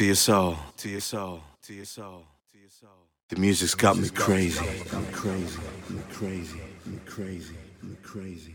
to your soul, to your soul, to your soul, to your soul. The music's got me crazy, me crazy, me crazy, me crazy, me crazy.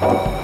好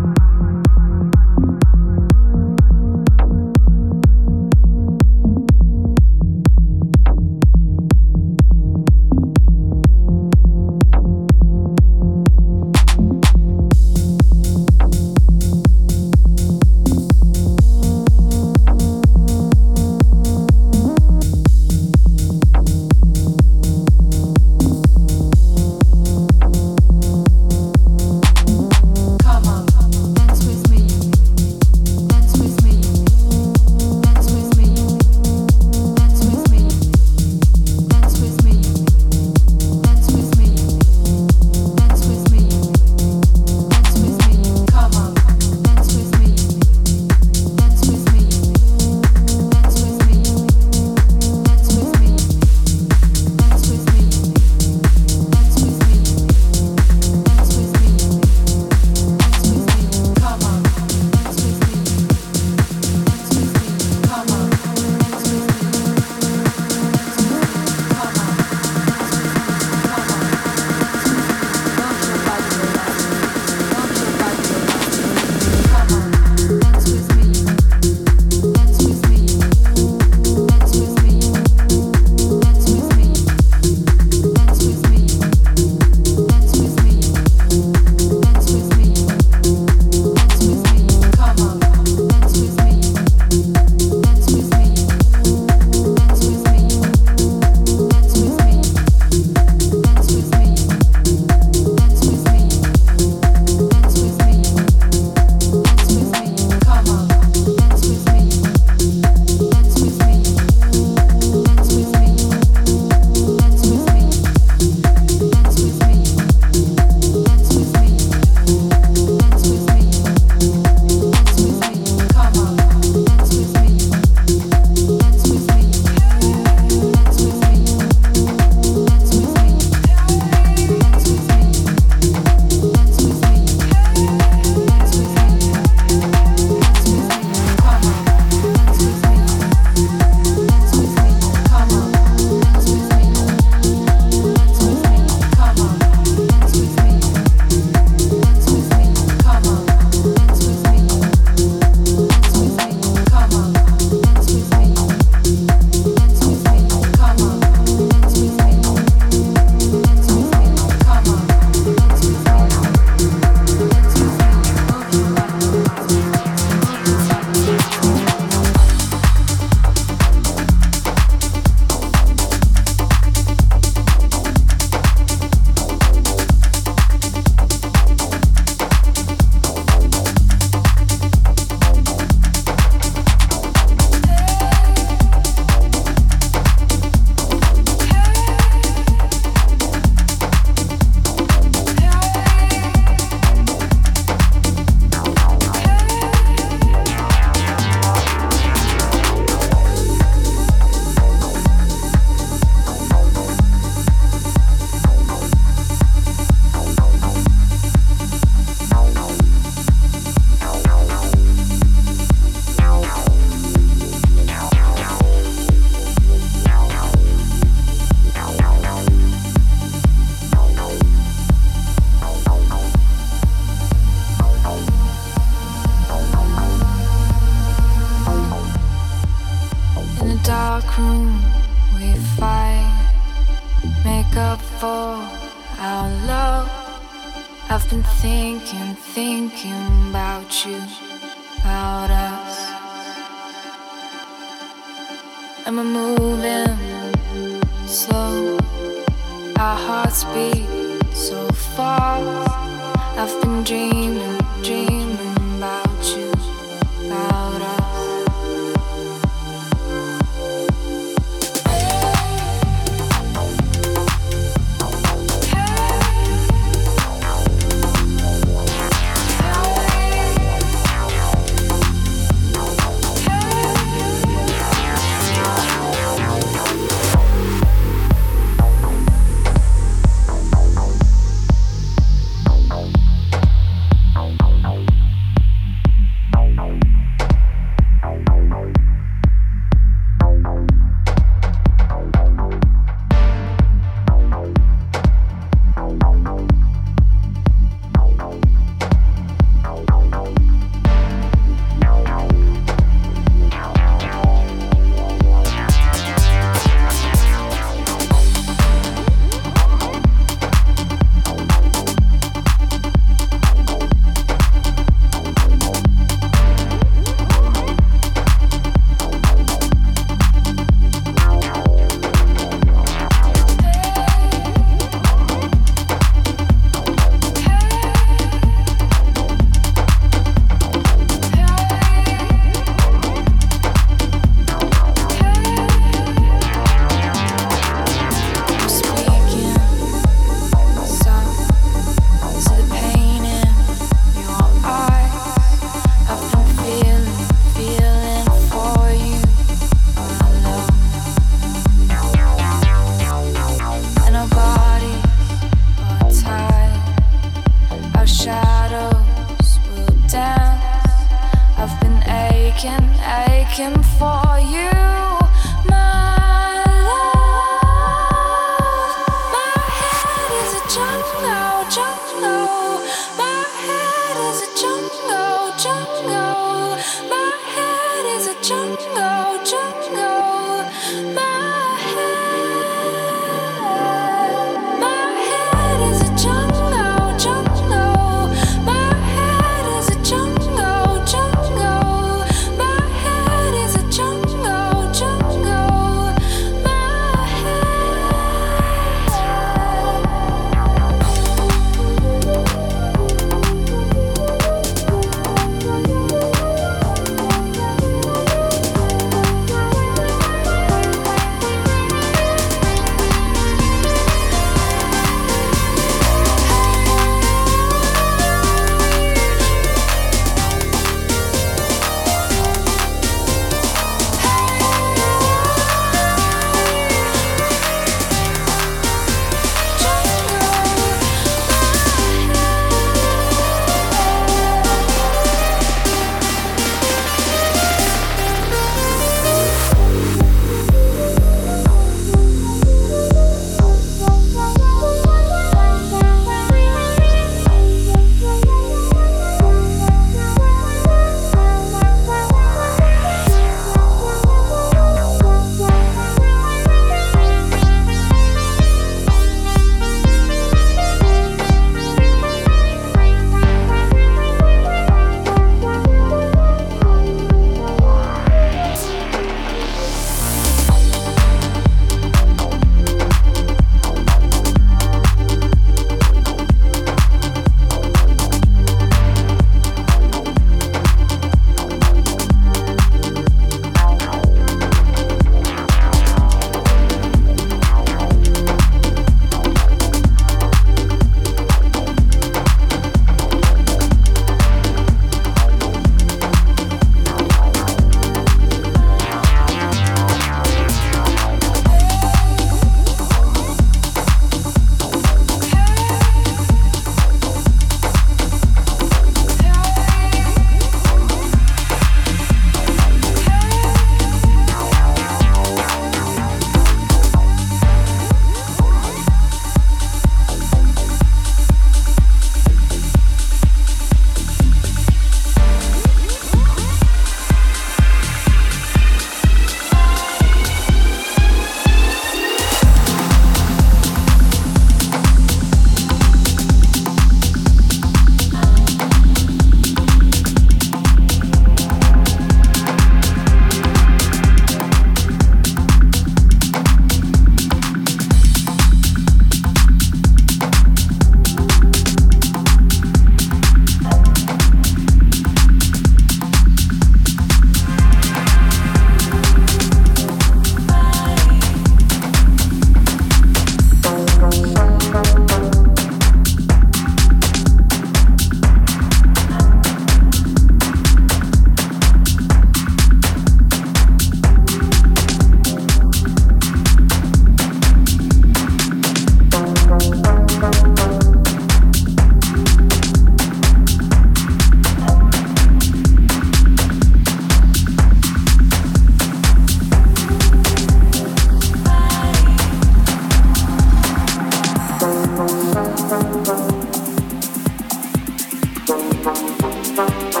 Thank